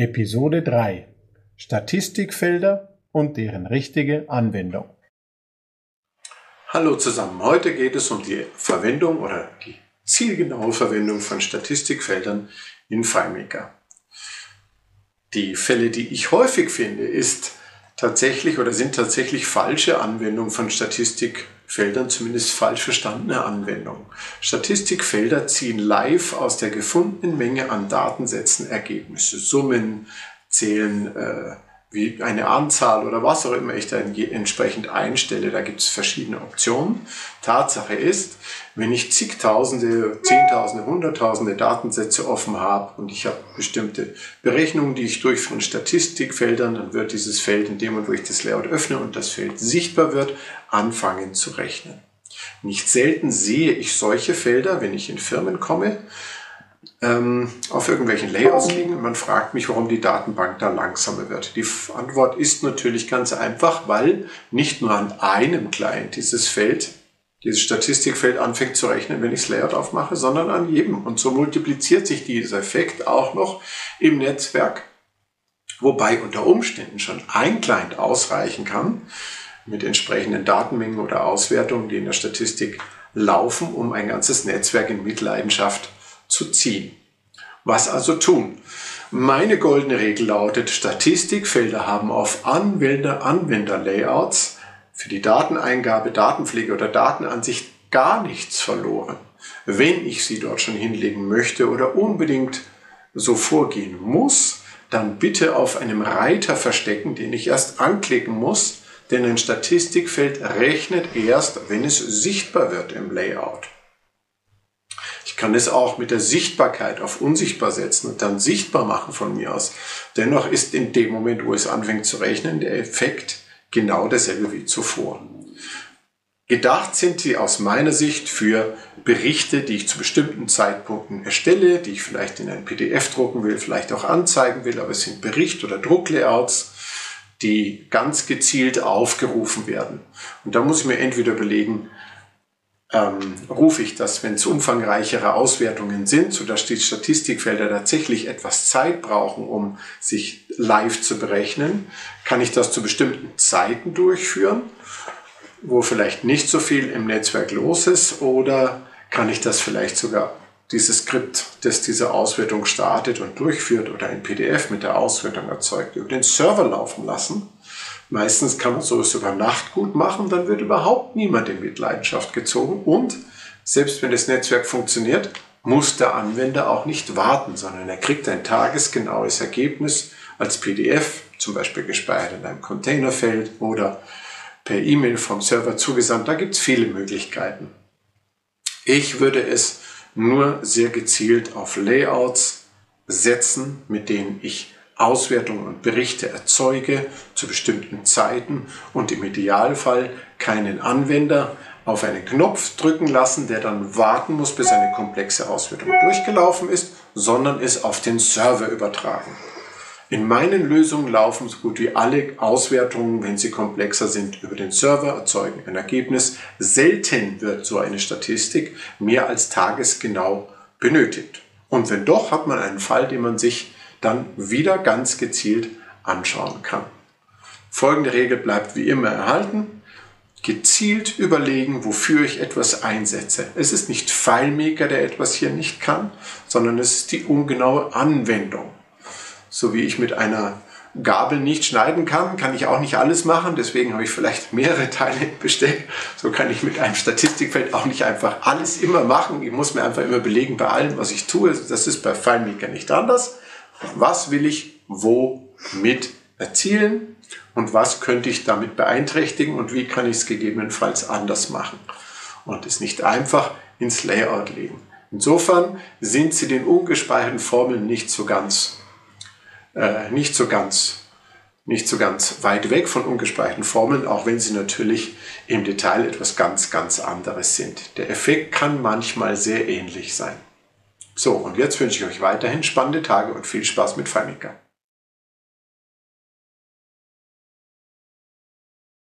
Episode 3 Statistikfelder und deren richtige Anwendung. Hallo zusammen, heute geht es um die Verwendung oder die zielgenaue Verwendung von Statistikfeldern in FileMaker. Die Fälle, die ich häufig finde, ist tatsächlich oder sind tatsächlich falsche Anwendungen von Statistikfeldern, zumindest falsch verstandene Anwendungen. Statistikfelder ziehen live aus der gefundenen Menge an Datensätzen Ergebnisse, Summen, zählen äh, wie eine Anzahl oder was auch immer ich da entsprechend einstelle. Da gibt es verschiedene Optionen. Tatsache ist, wenn ich zigtausende, zehntausende, hunderttausende Datensätze offen habe und ich habe bestimmte Berechnungen, die ich durchführe in Statistikfeldern, dann wird dieses Feld in dem Moment, wo ich das Layout öffne und das Feld sichtbar wird, anfangen zu rechnen. Nicht selten sehe ich solche Felder, wenn ich in Firmen komme, ähm, auf irgendwelchen Layouts liegen und man fragt mich, warum die Datenbank da langsamer wird. Die Antwort ist natürlich ganz einfach, weil nicht nur an einem Client dieses Feld, dieses Statistikfeld anfängt zu rechnen, wenn ich das Layout aufmache, sondern an jedem. Und so multipliziert sich dieser Effekt auch noch im Netzwerk, wobei unter Umständen schon ein Client ausreichen kann mit entsprechenden Datenmengen oder Auswertungen, die in der Statistik laufen, um ein ganzes Netzwerk in Mitleidenschaft zu ziehen. Was also tun? Meine goldene Regel lautet, Statistikfelder haben auf Anwender, Anwenderlayouts für die Dateneingabe, Datenpflege oder Datenansicht gar nichts verloren. Wenn ich sie dort schon hinlegen möchte oder unbedingt so vorgehen muss, dann bitte auf einem Reiter verstecken, den ich erst anklicken muss, denn ein Statistikfeld rechnet erst, wenn es sichtbar wird im Layout kann es auch mit der Sichtbarkeit auf unsichtbar setzen und dann sichtbar machen von mir aus. Dennoch ist in dem Moment, wo es anfängt zu rechnen, der Effekt genau derselbe wie zuvor. Gedacht sind sie aus meiner Sicht für Berichte, die ich zu bestimmten Zeitpunkten erstelle, die ich vielleicht in ein PDF drucken will, vielleicht auch anzeigen will, aber es sind Bericht- oder Drucklayouts, die ganz gezielt aufgerufen werden. Und da muss ich mir entweder überlegen, ähm, rufe ich das, wenn es umfangreichere Auswertungen sind, sodass die Statistikfelder tatsächlich etwas Zeit brauchen, um sich live zu berechnen, kann ich das zu bestimmten Zeiten durchführen, wo vielleicht nicht so viel im Netzwerk los ist, oder kann ich das vielleicht sogar dieses Skript, das diese Auswertung startet und durchführt oder ein PDF mit der Auswertung erzeugt, über den Server laufen lassen Meistens kann man sowas über Nacht gut machen, dann wird überhaupt niemand in Mitleidenschaft gezogen und selbst wenn das Netzwerk funktioniert, muss der Anwender auch nicht warten, sondern er kriegt ein tagesgenaues Ergebnis als PDF, zum Beispiel gespeichert in einem Containerfeld oder per E-Mail vom Server zugesandt. Da gibt es viele Möglichkeiten. Ich würde es nur sehr gezielt auf Layouts setzen, mit denen ich Auswertungen und Berichte erzeuge zu bestimmten Zeiten und im Idealfall keinen Anwender auf einen Knopf drücken lassen, der dann warten muss, bis eine komplexe Auswertung durchgelaufen ist, sondern es auf den Server übertragen. In meinen Lösungen laufen so gut wie alle Auswertungen, wenn sie komplexer sind, über den Server, erzeugen ein Ergebnis. Selten wird so eine Statistik mehr als tagesgenau benötigt. Und wenn doch, hat man einen Fall, den man sich dann wieder ganz gezielt anschauen kann. Folgende Regel bleibt wie immer erhalten. Gezielt überlegen, wofür ich etwas einsetze. Es ist nicht FileMaker, der etwas hier nicht kann, sondern es ist die ungenaue Anwendung. So wie ich mit einer Gabel nicht schneiden kann, kann ich auch nicht alles machen. Deswegen habe ich vielleicht mehrere Teile Besteck. So kann ich mit einem Statistikfeld auch nicht einfach alles immer machen. Ich muss mir einfach immer belegen bei allem, was ich tue. Das ist bei FileMaker nicht anders was will ich womit erzielen und was könnte ich damit beeinträchtigen und wie kann ich es gegebenenfalls anders machen und es nicht einfach ins Layout legen. Insofern sind sie den ungespeicherten Formeln nicht so ganz, äh, nicht so ganz, nicht so ganz weit weg von ungespeicherten Formeln, auch wenn sie natürlich im Detail etwas ganz, ganz anderes sind. Der Effekt kann manchmal sehr ähnlich sein. So, und jetzt wünsche ich euch weiterhin spannende Tage und viel Spaß mit FileMaker.